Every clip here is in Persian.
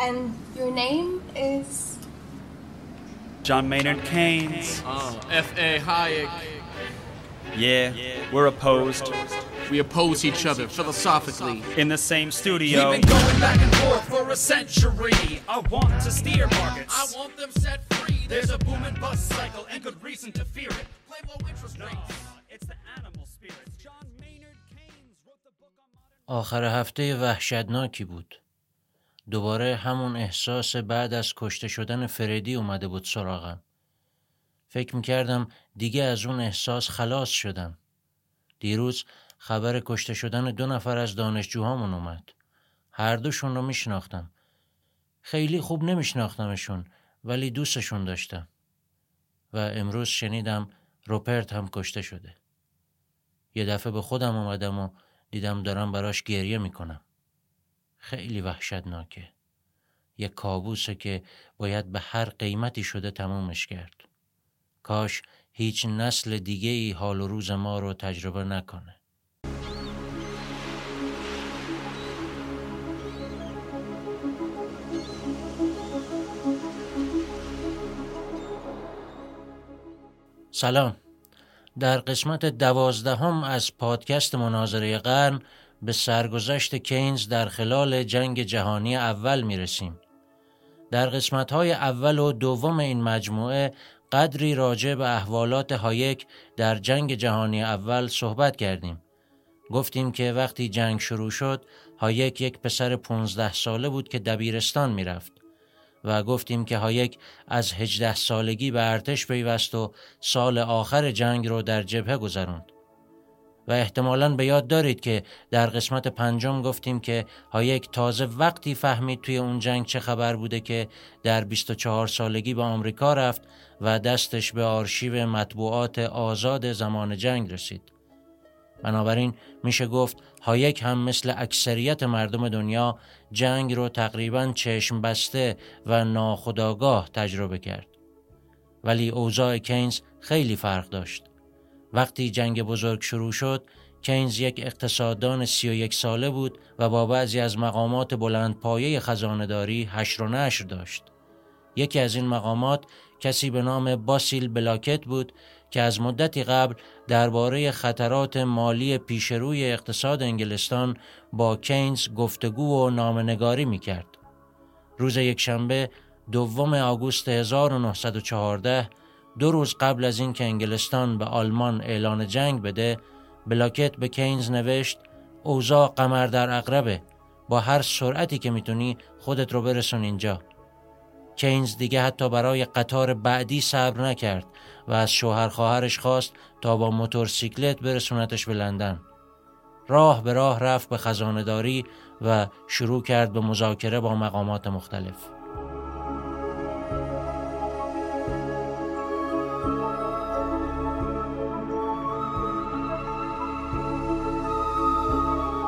And your name is? John Maynard Keynes. Oh, F.A. Hayek. Yeah, we're opposed. We oppose each other philosophically. In the same studio. We've been going back and forth for a century. I want to steer markets. I want them set free. There's a boom and bust cycle and good reason to fear it. Play low interest rates. It's the animal spirits. John Maynard Keynes wrote the book on modern... آخر هفته وحشتناکی بود. دوباره همون احساس بعد از کشته شدن فردی اومده بود سراغم. فکر می‌کردم دیگه از اون احساس خلاص شدم. دیروز خبر کشته شدن دو نفر از دانشجوهامون اومد. هر دوشون رو میشناختم. خیلی خوب نمیشناختمشون ولی دوستشون داشتم. و امروز شنیدم روپرت هم کشته شده. یه دفعه به خودم اومدم و دیدم دارم براش گریه می‌کنم. خیلی وحشتناکه. یه کابوسه که باید به هر قیمتی شده تمومش کرد. کاش هیچ نسل دیگه ای حال و روز ما رو تجربه نکنه. سلام در قسمت دوازدهم از پادکست مناظره قرن به سرگذشت کینز در خلال جنگ جهانی اول می رسیم. در قسمت های اول و دوم این مجموعه قدری راجع به احوالات هایک در جنگ جهانی اول صحبت کردیم. گفتیم که وقتی جنگ شروع شد هایک یک پسر 15 ساله بود که دبیرستان می رفت. و گفتیم که هایک از 18 سالگی به ارتش پیوست و سال آخر جنگ رو در جبهه گذروند. و احتمالاً به یاد دارید که در قسمت پنجم گفتیم که هایک تازه وقتی فهمید توی اون جنگ چه خبر بوده که در 24 سالگی به آمریکا رفت و دستش به آرشیو مطبوعات آزاد زمان جنگ رسید. بنابراین میشه گفت هایک هم مثل اکثریت مردم دنیا جنگ رو تقریبا چشم بسته و ناخداگاه تجربه کرد. ولی اوضاع کینز خیلی فرق داشت. وقتی جنگ بزرگ شروع شد کینز یک اقتصاددان سی و یک ساله بود و با بعضی از مقامات بلند پایه خزانداری هشر و نشر داشت. یکی از این مقامات کسی به نام باسیل بلاکت بود که از مدتی قبل درباره خطرات مالی پیشروی اقتصاد انگلستان با کینز گفتگو و نامنگاری می کرد. روز یکشنبه دوم آگوست 1914 دو روز قبل از اینکه انگلستان به آلمان اعلان جنگ بده بلاکت به کینز نوشت اوضاع قمر در اقربه با هر سرعتی که می‌تونی خودت رو برسون اینجا. کینز دیگه حتی برای قطار بعدی صبر نکرد و از شوهر خواهرش خواست تا با موتورسیکلت برسونتش به لندن. راه به راه رفت به خزانداری و شروع کرد به مذاکره با مقامات مختلف.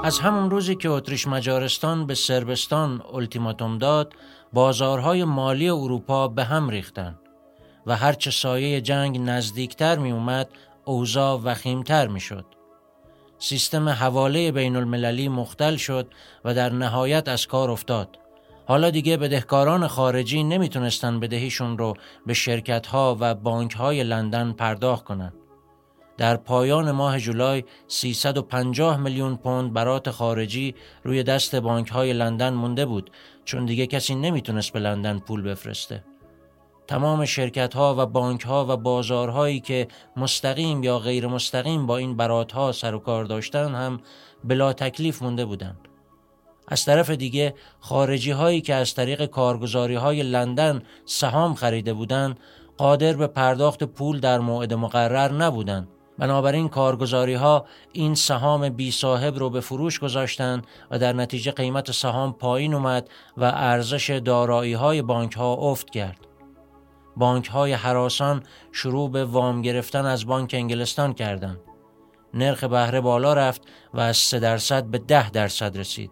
از همون روزی که اتریش مجارستان به سربستان التیماتوم داد بازارهای مالی اروپا به هم ریختن و هرچه سایه جنگ نزدیکتر می اومد اوضاع وخیمتر می شد. سیستم حواله بین المللی مختل شد و در نهایت از کار افتاد. حالا دیگه بدهکاران خارجی نمی‌تونستن بدهیشون رو به شرکت ها و بانک های لندن پرداخت کنند. در پایان ماه جولای 350 میلیون پوند برات خارجی روی دست بانک های لندن مونده بود چون دیگه کسی نمی‌تونست به لندن پول بفرسته. تمام شرکت ها و بانک ها و بازارهایی که مستقیم یا غیر مستقیم با این برات ها سر و کار داشتن هم بلا تکلیف مونده بودند. از طرف دیگه خارجی هایی که از طریق کارگزاری های لندن سهام خریده بودند قادر به پرداخت پول در موعد مقرر نبودند بنابراین کارگزاری ها این سهام بی صاحب رو به فروش گذاشتند و در نتیجه قیمت سهام پایین اومد و ارزش دارایی های بانک ها افت کرد. بانک های حراسان شروع به وام گرفتن از بانک انگلستان کردند. نرخ بهره بالا رفت و از 3 درصد به 10 درصد رسید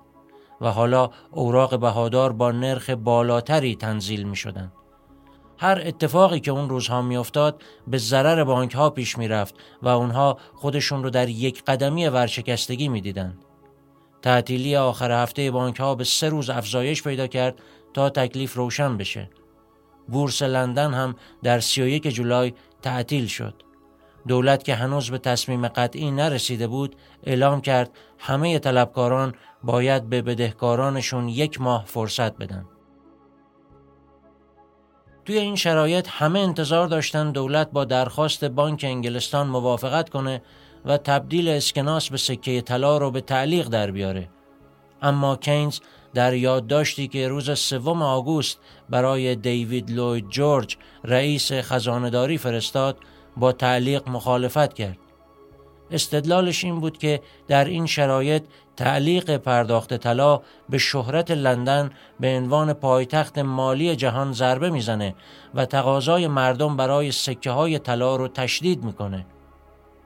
و حالا اوراق بهادار با نرخ بالاتری تنزیل می شدن. هر اتفاقی که اون روزها میافتاد به ضرر بانک ها پیش می‌رفت و اونها خودشون رو در یک قدمی ورشکستگی می‌دیدند. تعطیلی آخر هفته بانک ها به سه روز افزایش پیدا کرد تا تکلیف روشن بشه. بورس لندن هم در 31 جولای تعطیل شد. دولت که هنوز به تصمیم قطعی نرسیده بود اعلام کرد همه طلبکاران باید به بدهکارانشون یک ماه فرصت بدن. توی این شرایط همه انتظار داشتن دولت با درخواست بانک انگلستان موافقت کنه و تبدیل اسکناس به سکه طلا رو به تعلیق در بیاره. اما کینز در یادداشتی که روز سوم آگوست برای دیوید لوید جورج رئیس خزانداری فرستاد با تعلیق مخالفت کرد. استدلالش این بود که در این شرایط تعلیق پرداخت طلا به شهرت لندن به عنوان پایتخت مالی جهان ضربه می‌زنه و تقاضای مردم برای سکه های طلا رو تشدید می‌کنه.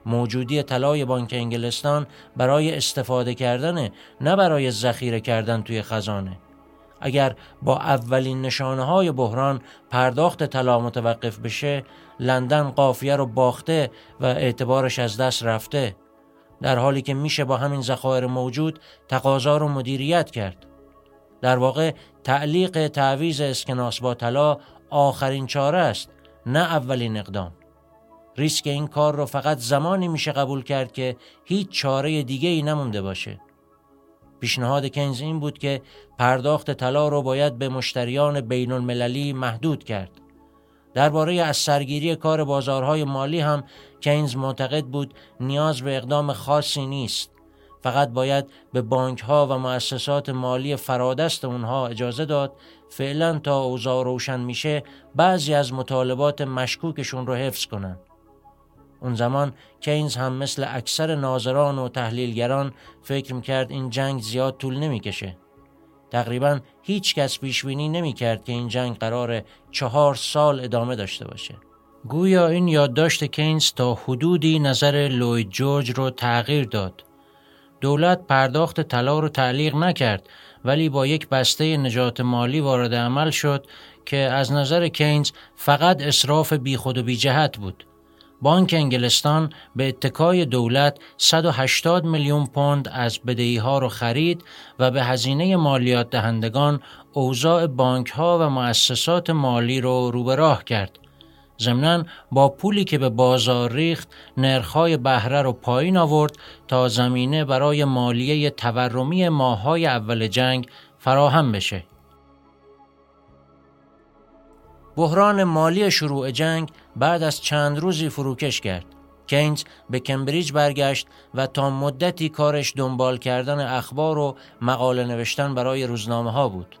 موجودی طلای بانک انگلستان برای استفاده کردن نه برای ذخیره کردن توی خزانه. اگر با اولین نشانه های بحران پرداخت طلا متوقف بشه لندن قافیه رو باخته و اعتبارش از دست رفته در حالی که میشه با همین ذخایر موجود تقاضا رو مدیریت کرد. در واقع تعلیق تعویز اسکناس با طلا آخرین چاره است نه اولین اقدام. ریسک این کار رو فقط زمانی میشه قبول کرد که هیچ چاره دیگه ای نمونده باشه. پیشنهاد کنز این بود که پرداخت طلا رو باید به مشتریان بین المللی محدود کرد. درباره از سرگیری کار بازارهای مالی هم کینز معتقد بود نیاز به اقدام خاصی نیست. فقط باید به بانک ها و مؤسسات مالی فرادست اونها اجازه داد فعلا تا اوضاع روشن میشه بعضی از مطالبات مشکوکشون رو حفظ کنند. اون زمان کینز هم مثل اکثر ناظران و تحلیلگران فکر می‌کرد این جنگ زیاد طول نمی‌کشه. تقریبا هیچ کس پیش بینی نمی‌کرد که این جنگ قرار چهار سال ادامه داشته باشه. گویا این یادداشت کینز تا حدودی نظر لوید جورج رو تغییر داد. دولت پرداخت طلا رو تعلیق نکرد ولی با یک بسته نجات مالی وارد عمل شد که از نظر کینز فقط اصراف بیخود و بی جهت بود. بانک انگلستان به اتکای دولت 180 میلیون پوند از بدهی ها رو خرید و به هزینه مالیات دهندگان اوضاع بانک ها و مؤسسات مالی رو رو به راه کرد. ضمناً با پولی که به بازار ریخت نرخ‌های بهره رو پایین آورد تا زمینه برای مالیه تورمی ماه‌های اول جنگ فراهم بشه. بحران مالی شروع جنگ بعد از چند روزی فروکش کرد. کینز به کمبریج برگشت و تا مدتی کارش دنبال کردن اخبار و مقاله نوشتن برای روزنامه ها بود.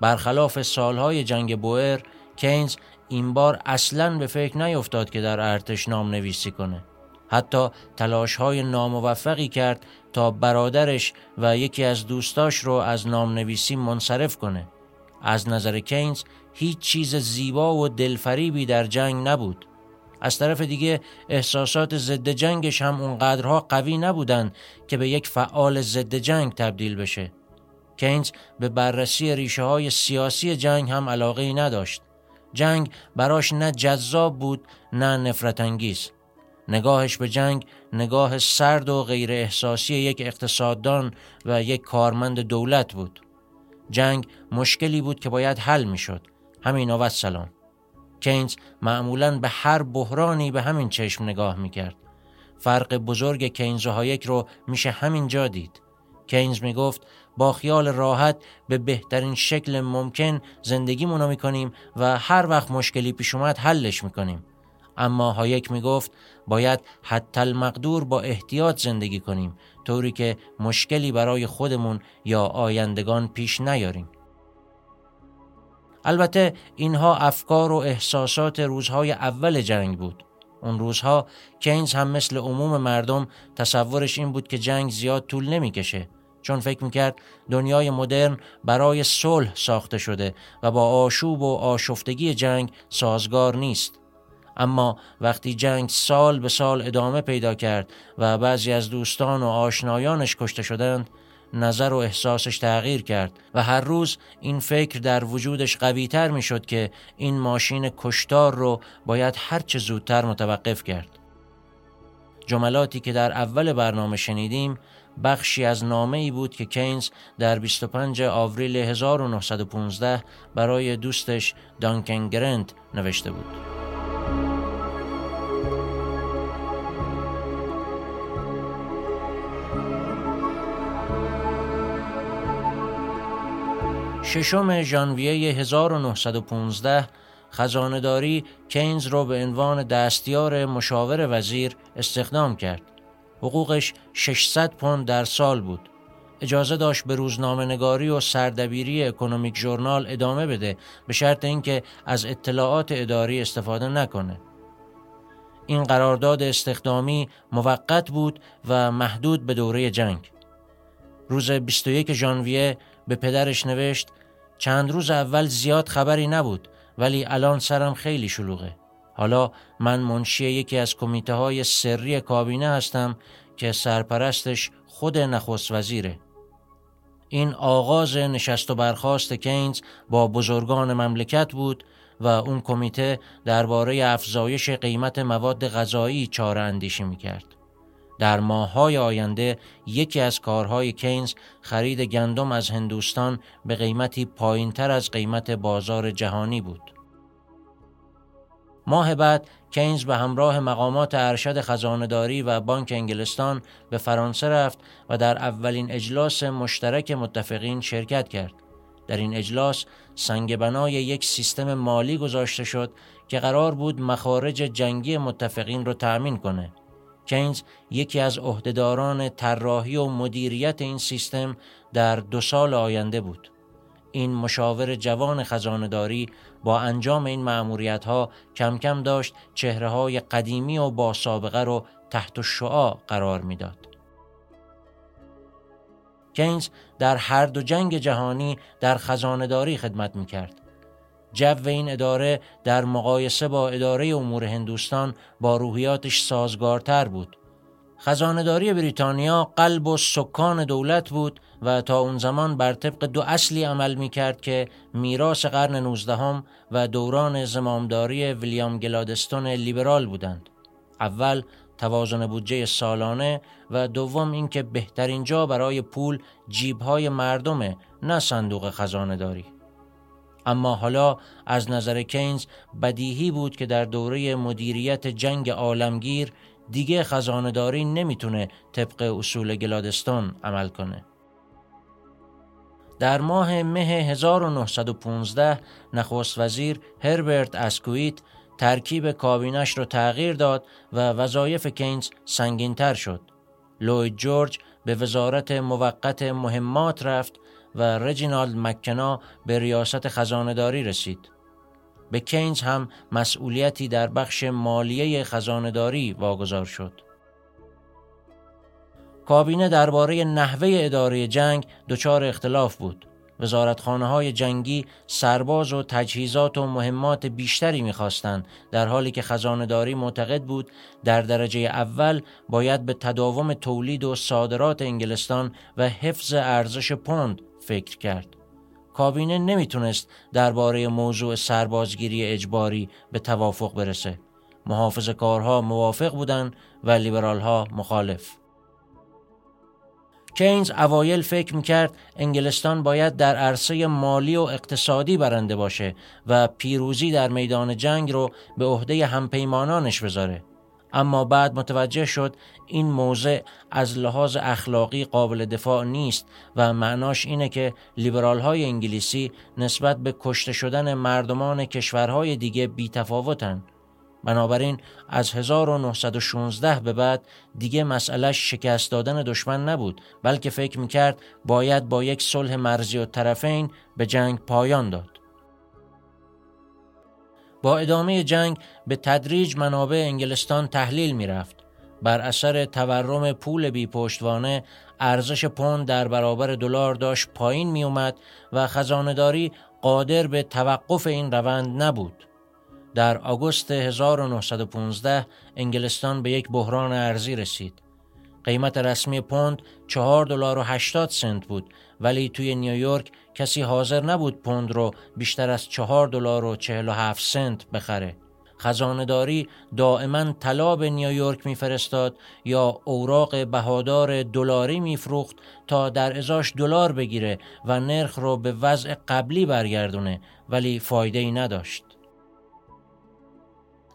برخلاف سالهای جنگ بوئر، کینز این بار اصلا به فکر نیفتاد که در ارتش نام نویسی کنه. حتی تلاش های ناموفقی کرد تا برادرش و یکی از دوستاش رو از نام نویسی منصرف کنه. از نظر کینز هیچ چیز زیبا و دلفریبی در جنگ نبود از طرف دیگه احساسات ضد جنگش هم اونقدرها قوی نبودند که به یک فعال ضد جنگ تبدیل بشه کینز به بررسی ریشه های سیاسی جنگ هم علاقه نداشت جنگ براش نه جذاب بود نه نفرت انگیز نگاهش به جنگ نگاه سرد و غیر احساسی یک اقتصاددان و یک کارمند دولت بود. جنگ مشکلی بود که باید حل می شد همین و سلام کینز معمولا به هر بحرانی به همین چشم نگاه می کرد فرق بزرگ کینز و هایک رو میشه همین جا دید. کینز می گفت با خیال راحت به بهترین شکل ممکن زندگی می کنیم و هر وقت مشکلی پیش اومد حلش می کنیم اما هایک می گفت باید حتی المقدور با احتیاط زندگی کنیم طوری که مشکلی برای خودمون یا آیندگان پیش نیاریم. البته اینها افکار و احساسات روزهای اول جنگ بود. اون روزها کینز هم مثل عموم مردم تصورش این بود که جنگ زیاد طول نمی‌کشه. چون فکر می‌کرد دنیای مدرن برای صلح ساخته شده و با آشوب و آشفتگی جنگ سازگار نیست. اما وقتی جنگ سال به سال ادامه پیدا کرد و بعضی از دوستان و آشنایانش کشته شدند نظر و احساسش تغییر کرد و هر روز این فکر در وجودش قویتر می شد که این ماشین کشتار رو باید هرچه زودتر متوقف کرد. جملاتی که در اول برنامه شنیدیم بخشی از نامه ای بود که کینز در 25 آوریل 1915 برای دوستش دانکن گرنت نوشته بود. ششم ژانویه 1915 خزانداری کینز را به عنوان دستیار مشاور وزیر استخدام کرد. حقوقش 600 پوند در سال بود. اجازه داشت به روزنامه نگاری و سردبیری اکونومیک ژورنال ادامه بده به شرط اینکه از اطلاعات اداری استفاده نکنه. این قرارداد استخدامی موقت بود و محدود به دوره جنگ. روز 21 ژانویه به پدرش نوشت چند روز اول زیاد خبری نبود ولی الان سرم خیلی شلوغه. حالا من منشی یکی از کمیته های سری کابینه هستم که سرپرستش خود نخست وزیره. این آغاز نشست و برخاست کینز با بزرگان مملکت بود و اون کمیته درباره افزایش قیمت مواد غذایی چاره اندیشی می‌کرد. در ماههای آینده یکی از کارهای کینز خرید گندم از هندوستان به قیمتی پایینتر از قیمت بازار جهانی بود. ماه بعد کینز به همراه مقامات ارشد خزانداری و بانک انگلستان به فرانسه رفت و در اولین اجلاس مشترک متفقین شرکت کرد. در این اجلاس سنگ بنای یک سیستم مالی گذاشته شد که قرار بود مخارج جنگی متفقین را تأمین کنه. کینز یکی از عهدهداران طراحی و مدیریت این سیستم در دو سال آینده بود. این مشاور جوان خزانداری با انجام این معمولیت ها کم کم داشت چهره های قدیمی و با سابقه رو تحت شعا قرار می‌داد. کینز در هر دو جنگ جهانی در خزانداری خدمت می کرد. جو این اداره در مقایسه با اداره امور هندوستان با روحیاتش سازگارتر بود. خزانداری بریتانیا قلب و سکان دولت بود و تا اون زمان بر طبق دو اصلی عمل می کرد که میراث قرن نوزدهم و دوران زمامداری ویلیام گلادستون لیبرال بودند. اول توازن بودجه سالانه و دوم اینکه بهترین جا برای پول جیبهای مردمه نه صندوق خزانه داری. اما حالا از نظر کینز بدیهی بود که در دوره مدیریت جنگ عالمگیر دیگه خزانداری نمی‌تونه طبق اصول گلادستون عمل کنه. در ماه مه 1915 نخست وزیر هربرت اسکویت ترکیب کابینش رو تغییر داد و وظایف کینز سنگینتر شد. لوید جورج به وزارت موقت مهمات رفت و رجینالد مکنا به ریاست خزانداری رسید. به کینز هم مسئولیتی در بخش مالیه خزانداری واگذار شد. کابینه درباره نحوه اداره جنگ دچار اختلاف بود. وزارتخانه های جنگی سرباز و تجهیزات و مهمات بیشتری می‌خواستند در حالی که خزانداری معتقد بود در درجه اول باید به تداوم تولید و صادرات انگلستان و حفظ ارزش پوند فکر کرد. کابینه نمی‌تونست درباره موضوع سربازگیری اجباری به توافق برسه. محافظ کارها موافق بودند و لیبرال ها مخالف. کینز اوایل فکر می‌کرد انگلستان باید در عرصه مالی و اقتصادی برنده باشه و پیروزی در میدان جنگ رو به عهده همپیمانانش بذاره. اما بعد متوجه شد این موضع از لحاظ اخلاقی قابل دفاع نیست و معناش اینه که لیبرال های انگلیسی نسبت به کشته شدن مردمان کشورهای دیگه بی تفاوتن. بنابراین از 1916 به بعد دیگه مسئلهش شکست دادن دشمن نبود بلکه فکر می‌کرد باید با یک صلح مرزی و طرفین به جنگ پایان داد. با ادامه جنگ به تدریج منابع انگلستان تحلیل می رفت. بر اثر تورم پول بی پشتوانه ارزش پوند در برابر دلار داشت پایین می اومد و خزانداری قادر به توقف این روند نبود. در آگوست 1915 انگلستان به یک بحران ارزی رسید. قیمت رسمی پوند 4 دلار و 80 سنت بود ولی توی نیویورک کسی حاضر نبود پوند رو بیشتر از 4 دلار و 47 سنت بخره. خزانهداری دائما طلا به نیویورک میفرستاد یا اوراق بهادار دلاری میفروخت تا در ازاش دلار بگیره و نرخ رو به وضع قبلی برگردونه ولی فایده ای نداشت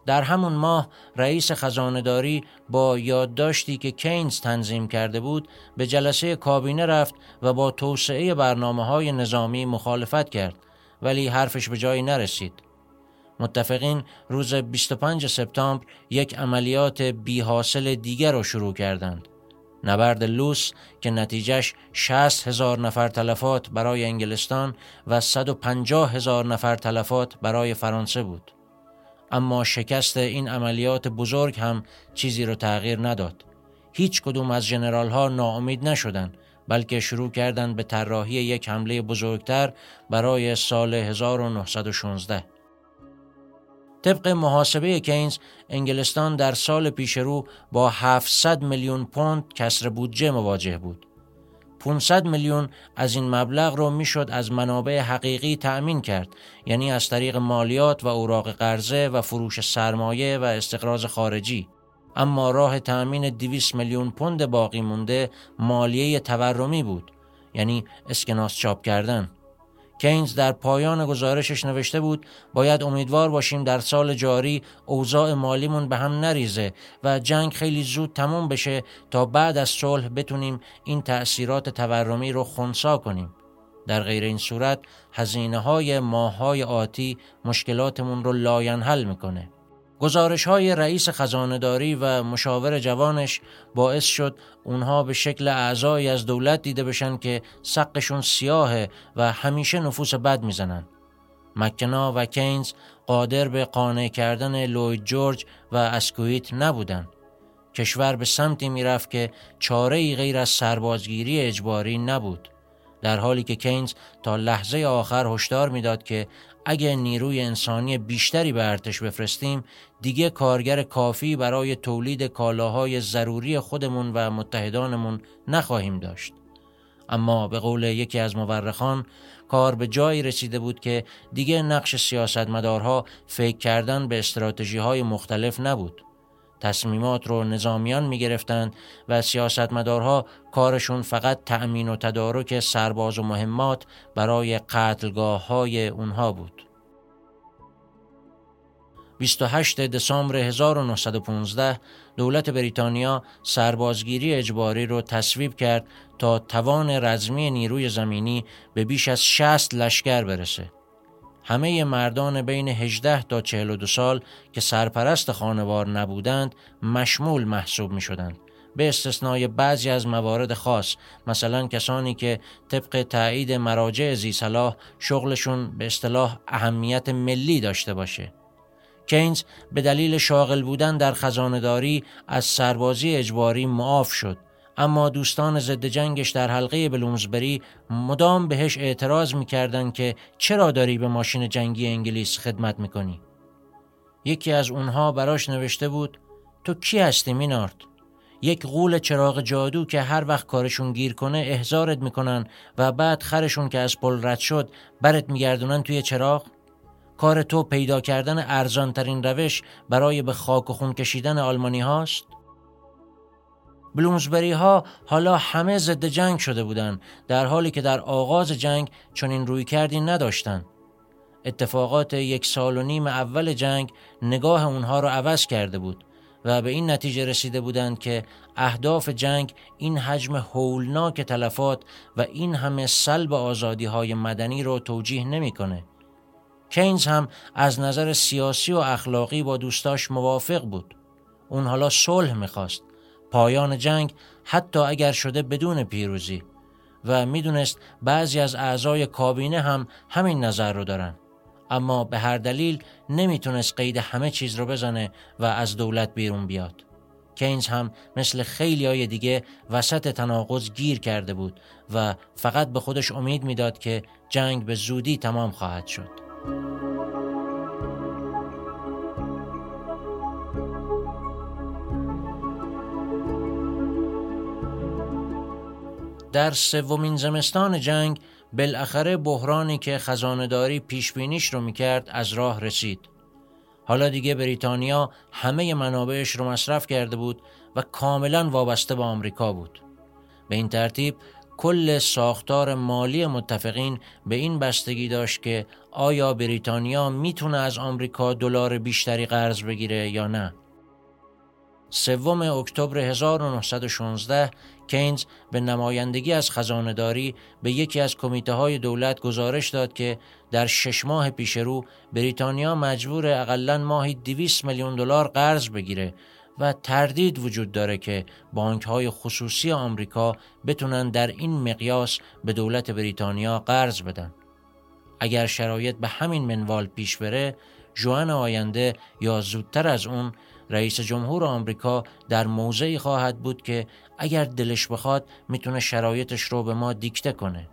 در همون ماه رئیس خزانهداری با یادداشتی که کینز تنظیم کرده بود به جلسه کابینه رفت و با توسعه برنامه های نظامی مخالفت کرد ولی حرفش به جایی نرسید. متفقین روز 25 سپتامبر یک عملیات بی حاصل دیگر را شروع کردند. نبرد لوس که نتیجهش 60 هزار نفر تلفات برای انگلستان و 150 هزار نفر تلفات برای فرانسه بود. اما شکست این عملیات بزرگ هم چیزی رو تغییر نداد. هیچ کدوم از جنرال ها ناامید نشدند بلکه شروع کردند به طراحی یک حمله بزرگتر برای سال 1916. طبق محاسبه کینز انگلستان در سال پیش رو با 700 میلیون پوند کسر بودجه مواجه بود. 500 میلیون از این مبلغ رو می‌شد از منابع حقیقی تأمین کرد یعنی از طریق مالیات و اوراق قرضه و فروش سرمایه و استقراض خارجی. اما راه تأمین 200 میلیون پوند باقی مونده مالیه تورمی بود یعنی اسکناس چاپ کردن. کینز در پایان گزارشش نوشته بود باید امیدوار باشیم در سال جاری اوضاع مالیمون به هم نریزه و جنگ خیلی زود تموم بشه تا بعد از صلح بتونیم این تأثیرات تورمی رو خونسا کنیم. در غیر این صورت هزینه های ماه های آتی مشکلاتمون رو لاینحل می‌کنه. گزارش های رئیس خزانداری و مشاور جوانش باعث شد اونها به شکل اعضایی از دولت دیده بشن که سقشون سیاهه و همیشه نفوس بد می‌زنن. مکنا و کینز قادر به قانع کردن لوید جورج و اسکویت نبودن. کشور به سمتی می‌رفت که چاره ای غیر از سربازگیری اجباری نبود. در حالی که کینز تا لحظه آخر هشدار می‌داد که اگه نیروی انسانی بیشتری به ارتش بفرستیم دیگه کارگر کافی برای تولید کالاهای ضروری خودمون و متحدانمون نخواهیم داشت. اما به قول یکی از مورخان کار به جایی رسیده بود که دیگه نقش سیاستمدارها فکر کردن به استراتژی های مختلف نبود. تصمیمات رو نظامیان می گرفتند و سیاستمدارها کارشون فقط تأمین و تدارک سرباز و مهمات برای قتلگاه های اونها بود. 28 دسامبر 1915 دولت بریتانیا سربازگیری اجباری را تصویب کرد تا توان رزمی نیروی زمینی به بیش از 60 لشکر برسه. همه مردان بین 18 تا 42 سال که سرپرست خانوار نبودند مشمول محسوب می شدند. به استثنای بعضی از موارد خاص مثلا کسانی که طبق تایید مراجع زیصلاح شغلشون به اصطلاح اهمیت ملی داشته باشه کینز به دلیل شاغل بودن در خزانداری از سربازی اجباری معاف شد اما دوستان ضد جنگش در حلقه بلومزبری مدام بهش اعتراض می‌کردن که چرا داری به ماشین جنگی انگلیس خدمت می‌کنی؟ یکی از اونها براش نوشته بود تو کی هستی مینارد؟ یک غول چراغ جادو که هر وقت کارشون گیر کنه احزارت می‌کنن و بعد خرشون که از پل رد شد برت میگردونن توی چراغ؟ کار تو پیدا کردن ارزانترین روش برای به خاک و خون کشیدن آلمانی هاست؟ بلومزبری ها حالا همه ضد جنگ شده بودند در حالی که در آغاز جنگ چنین روی کردی نداشتند. اتفاقات یک سال و نیم اول جنگ نگاه اونها را عوض کرده بود و به این نتیجه رسیده بودند که اهداف جنگ این حجم هولناک تلفات و این همه سلب آزادی های مدنی را توجیه نمی‌کنه. کینز هم از نظر سیاسی و اخلاقی با دوستاش موافق بود. اون حالا صلح می‌خواست پایان جنگ حتی اگر شده بدون پیروزی و می‌دونست بعضی از اعضای کابینه هم همین نظر رو دارن. اما به هر دلیل نمی‌تونست قید همه چیز رو بزنه و از دولت بیرون بیاد. کینز هم مثل خیلی های دیگه وسط تناقض گیر کرده بود و فقط به خودش امید می‌داد که جنگ به زودی تمام خواهد شد. در سومین زمستان جنگ بالاخره بحرانی که خزانداری پیش بینیش رو می‌کرد از راه رسید. حالا دیگه بریتانیا همه منابعش رو مصرف کرده بود و کاملا وابسته به آمریکا بود. به این ترتیب کل ساختار مالی متفقین به این بستگی داشت که آیا بریتانیا می‌تونه از آمریکا دلار بیشتری قرض بگیره یا نه. سوم اکتبر 1916 کینز به نمایندگی از خزانهداری به یکی از کمیته های دولت گزارش داد که در شش ماه پیش رو بریتانیا مجبور اقلا ماهی 200 میلیون دلار قرض بگیره و تردید وجود داره که بانک های خصوصی آمریکا بتونن در این مقیاس به دولت بریتانیا قرض بدن. اگر شرایط به همین منوال پیش بره، جوان آینده یا زودتر از اون رئیس جمهور آمریکا در موضعی خواهد بود که اگر دلش بخواد می‌تونه شرایطش رو به ما دیکته کنه.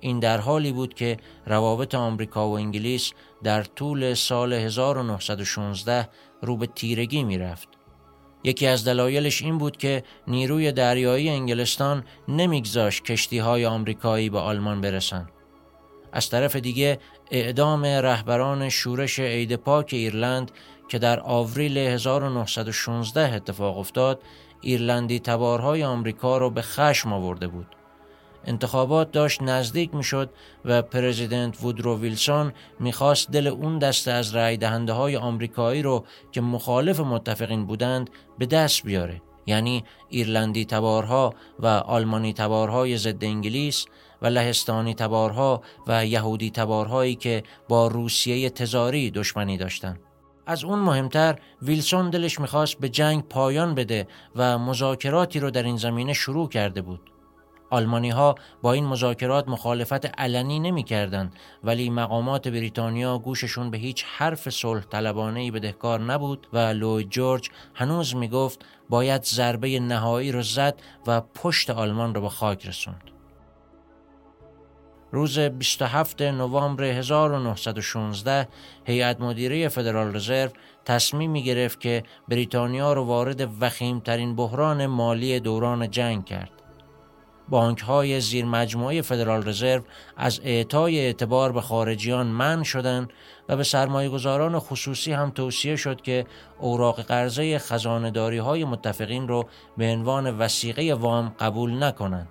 این در حالی بود که روابط آمریکا و انگلیس در طول سال 1916 رو به تیرگی می‌رفت. یکی از دلایلش این بود که نیروی دریایی انگلستان نمیگذاشت کشتی های آمریکایی به آلمان برسن. از طرف دیگه اعدام رهبران شورش عید پاک ایرلند که در آوریل 1916 اتفاق افتاد ایرلندی تبارهای آمریکا را به خشم آورده بود. انتخابات داشت نزدیک می‌شد و پرزیدنت وودرو ویلسون می‌خواست دل اون دسته از رای دهنده های آمریکایی رو که مخالف متفقین بودند به دست بیاره یعنی ایرلندی تبارها و آلمانی تبارهای ضد انگلیس و لهستانی تبارها و یهودی تبارهایی که با روسیه تزاری دشمنی داشتند. از اون مهمتر ویلسون دلش می‌خواست به جنگ پایان بده و مذاکراتی رو در این زمینه شروع کرده بود. آلمانی ها با این مذاکرات مخالفت علنی نمی کردن ولی مقامات بریتانیا گوششون به هیچ حرف صلح طلبانه بدهکار نبود و لوید جورج هنوز می گفت باید ضربه نهایی رو زد و پشت آلمان رو به خاک رسوند. روز 27 نوامبر 1916 هیئت مدیره فدرال رزرو تصمیمی گرفت که بریتانیا را وارد وخیمترین بحران مالی دوران جنگ کرد. بانک های زیر مجموعه فدرال رزرو از اعطای اعتبار به خارجیان من شدند و به سرمایه گذاران خصوصی هم توصیه شد که اوراق قرضه خزانداری های متفقین رو به عنوان وسیقه وام قبول نکنند.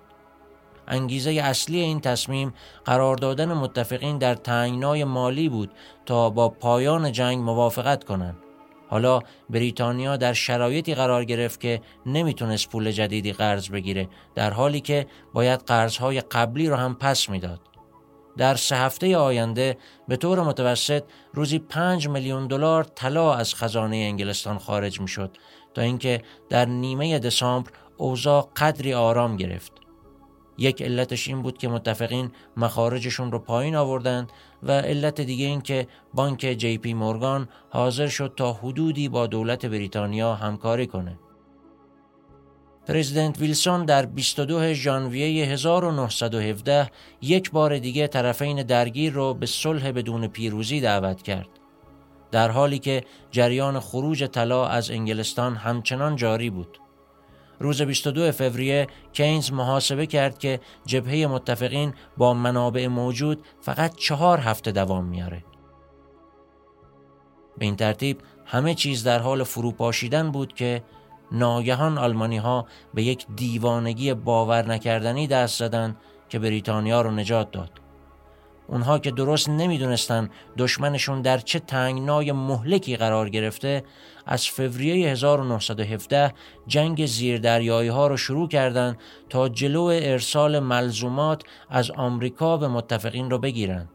انگیزه اصلی این تصمیم قرار دادن متفقین در تنگنای مالی بود تا با پایان جنگ موافقت کنند. حالا بریتانیا در شرایطی قرار گرفت که نمی‌تونست پول جدیدی قرض بگیره در حالی که باید قرضهای قبلی رو هم پس می‌داد. در سه هفته آینده به طور متوسط روزی پنج میلیون دلار طلا از خزانه انگلستان خارج می‌شد تا اینکه در نیمه دسامبر اوضاع قدری آرام گرفت. یک علتش این بود که متفقین مخارجشون رو پایین آوردند و علت دیگه این که بانک جی پی مورگان حاضر شد تا حدودی با دولت بریتانیا همکاری کنه. پرزیدنت ویلسون در 22 ژانویه 1917 یک بار دیگه طرفین درگیر رو به صلح بدون پیروزی دعوت کرد. در حالی که جریان خروج طلا از انگلستان همچنان جاری بود. روز 22 فوریه کینز محاسبه کرد که جبهه متفقین با منابع موجود فقط چهار هفته دوام میاره. به این ترتیب همه چیز در حال فروپاشیدن بود که ناگهان آلمانی ها به یک دیوانگی باور نکردنی دست زدند که بریتانیا رو نجات داد. اونها که درست نمی‌دونستن دشمنشون در چه تنگنای مهلکی قرار گرفته از فوریه 1917 جنگ زیردریایی ها رو شروع کردند تا جلو ارسال ملزومات از آمریکا به متفقین رو بگیرند.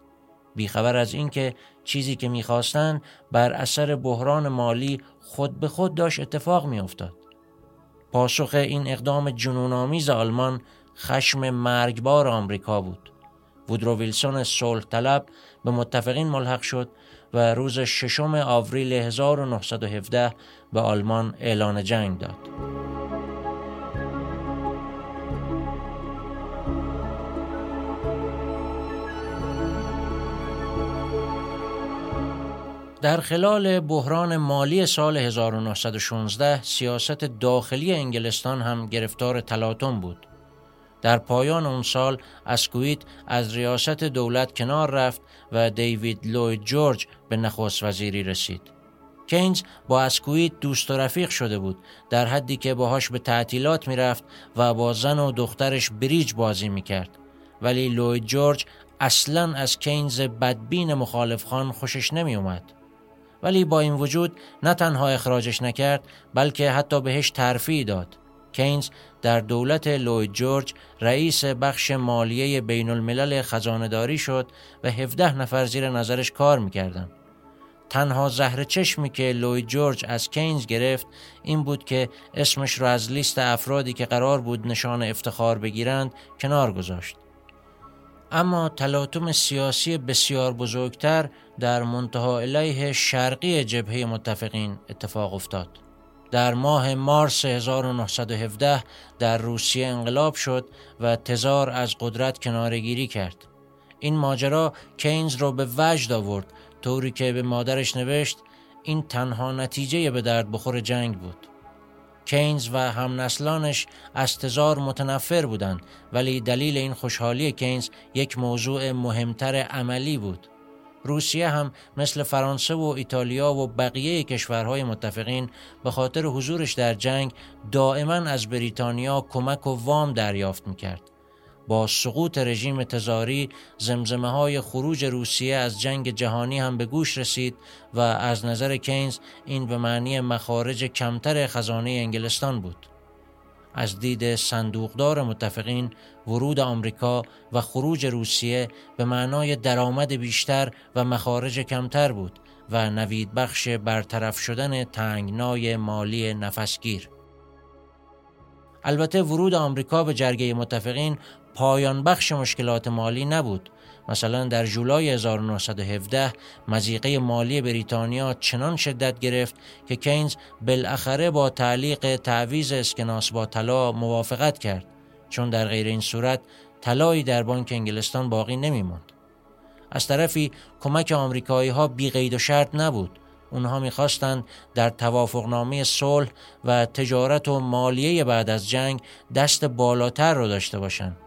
بیخبر از اینکه چیزی که می‌خواستند بر اثر بحران مالی خود به خود داشت اتفاق میافتاد. پاسخ این اقدام جنونآمیز آلمان خشم مرگبار آمریکا بود. وودرو ویلسون صلح طلب به متفقین ملحق شد و روز ششم آوریل 1917 به آلمان اعلان جنگ داد. در خلال بحران مالی سال 1916 سیاست داخلی انگلستان هم گرفتار تلاطم بود. در پایان اون سال اسکویت از ریاست دولت کنار رفت و دیوید لوید جورج به نخست وزیری رسید. کینز با اسکویت دوست و رفیق شده بود در حدی که باهاش به تعطیلات می‌رفت و با زن و دخترش بریج بازی می‌کرد ولی لوید جورج اصلا از کینز بدبین مخالف خوان خوشش نمی اومد. ولی با این وجود نه تنها اخراجش نکرد بلکه حتی بهش ترفیع داد. کینز در دولت لوید جورج رئیس بخش مالیه بین الملل خزانداری شد و 17 نفر زیر نظرش کار می‌کردن. تنها زهر چشمی که لوید جورج از کینز گرفت این بود که اسمش را از لیست افرادی که قرار بود نشان افتخار بگیرند کنار گذاشت. اما تلاطم سیاسی بسیار بزرگتر در منتها علیه شرقی جبهه متفقین اتفاق افتاد. در ماه مارس 1917 در روسیه انقلاب شد و تزار از قدرت کنارگیری کرد. این ماجرا کینز را به وجد آورد طوری که به مادرش نوشت این تنها نتیجه به درد بخور جنگ بود. کینز و همنسلانش از تزار متنفر بودند ولی دلیل این خوشحالی کینز یک موضوع مهمتر عملی بود. روسیه هم مثل فرانسه و ایتالیا و بقیه کشورهای متفقین به خاطر حضورش در جنگ دائما از بریتانیا کمک و وام دریافت می‌کرد. با سقوط رژیم تزاری زمزمه های خروج روسیه از جنگ جهانی هم به گوش رسید و از نظر کینز این به معنی مخارج کمتر خزانه انگلستان بود. از دید صندوقدار متفقین ورود آمریکا و خروج روسیه به معنای درآمد بیشتر و مخارج کمتر بود و نوید بخش برطرف شدن تنگنای مالی نفسگیر. البته ورود آمریکا به جرگه متفقین پایان بخش مشکلات مالی نبود. مثلا در جولای 1917 مزیقه مالی بریتانیا چنان شدت گرفت که کینز بالاخره با تعلیق تعویز اسکناس با طلا موافقت کرد چون در غیر این صورت طلایی در بانک انگلستان باقی نمیماند. از طرفی کمک آمریکایی ها بی قید و شرط نبود. اونها می‌خواستند در توافقنامه صلح و تجارت و مالیه بعد از جنگ دست بالاتر رو داشته باشند.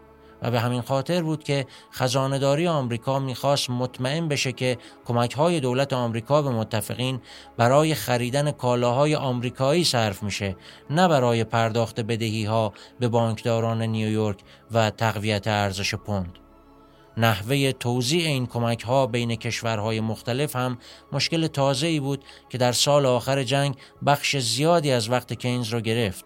و به همین خاطر بود که خزانداری آمریکا می‌خواست مطمئن بشه که کمک های دولت آمریکا به متفقین برای خریدن کالاهای آمریکایی صرف میشه نه برای پرداخت بدهی ها به بانکداران نیویورک و تقویت ارزش پوند. نحوه توزیع این کمک ها بین کشورهای مختلف هم مشکل تازه ای بود که در سال آخر جنگ بخش زیادی از وقت کینز را گرفت.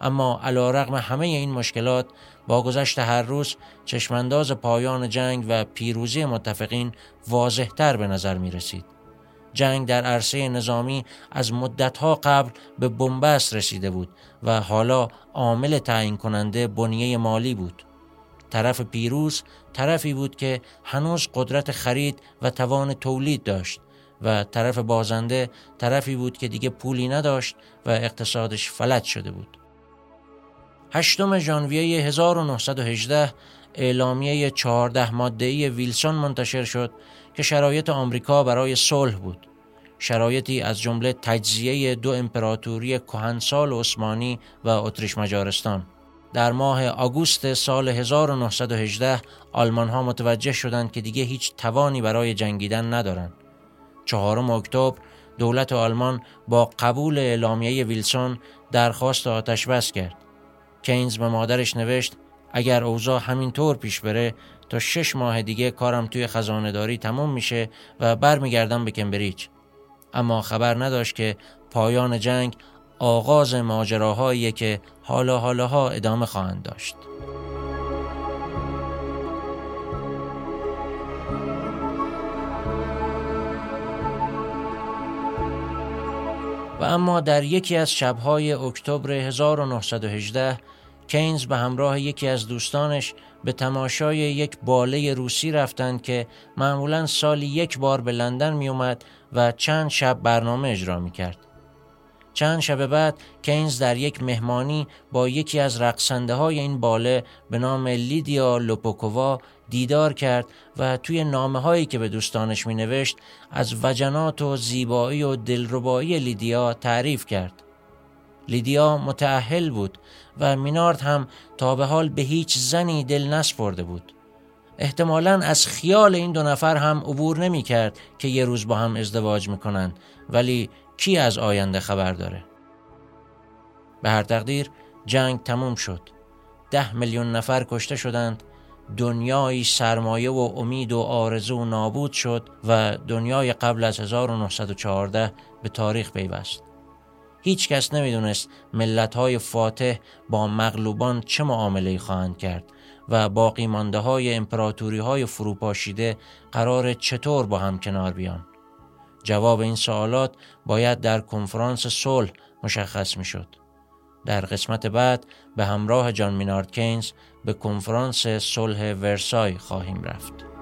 اما علا رغم همه این مشکلات با گذشت هر روز چشمانداز پایان جنگ و پیروزی متفقین واضحتر به نظر می رسید. جنگ در عرصه نظامی از مدتها قبل به بنبست رسیده بود و حالا عامل تعیین کننده بنیه مالی بود. طرف پیروز طرفی بود که هنوز قدرت خرید و توان تولید داشت و طرف بازنده طرفی بود که دیگه پولی نداشت و اقتصادش فلج شده بود. هشتم ژانویه 1918 اعلامیه 14 ماده‌ای ویلسون منتشر شد که شرایط آمریکا برای صلح بود. شرایطی از جمله تجزیه دو امپراتوری کهنسال عثمانی و اتریش مجارستان. در ماه آگوست سال 1918 آلمان ها متوجه شدند که دیگه هیچ توانی برای جنگیدن ندارند. چهارم اکتبر دولت آلمان با قبول اعلامیه ویلسون درخواست آتش بس کرد. کینز به مادرش نوشت اگر اوضاع همینطور پیش بره تا شش ماه دیگه کارم توی خزانهداری تموم میشه و برمیگردم به کمبریج. اما خبر نداشت که پایان جنگ آغاز ماجراهایی که حالا حالاها ادامه خواهند داشت. و اما در یکی از شبهای اکتبر 1918 کینز به همراه یکی از دوستانش به تماشای یک باله روسی رفتند که معمولا سالی یک بار به لندن می اومد و چند شب برنامه اجرا می کرد. چند شب بعد کینز در یک مهمانی با یکی از رقصنده های این باله به نام لیدیا لوپوکووا دیدار کرد و توی نامه هایی که به دوستانش می نوشت از وجنات و زیبایی و دلربایی لیدیا تعریف کرد. لیدیا متعهل بود و مینارد هم تا به حال به هیچ زنی دل نسپرده بود. احتمالا از خیال این دو نفر هم عبور نمی کرد که یه روز با هم ازدواج می‌کنن ولی کی از آینده خبر داره؟ به هر تقدیر جنگ تموم شد. ده میلیون نفر کشته شدند. دنیای سرمایه و امید و آرزو نابود شد و دنیای قبل از 1914 به تاریخ پیوست. هیچ کس نمی‌دونست ملت های فاتح با مغلوبان چه معامله خواهند کرد و باقی مانده های امپراتوری های فروپاشیده قرار چطور با هم کنار بیان جواب این سوالات باید در کنفرانس صلح مشخص می شد. در قسمت بعد به همراه جان مینارد کینز به کنفرانس صلح ورسای خواهیم رفت.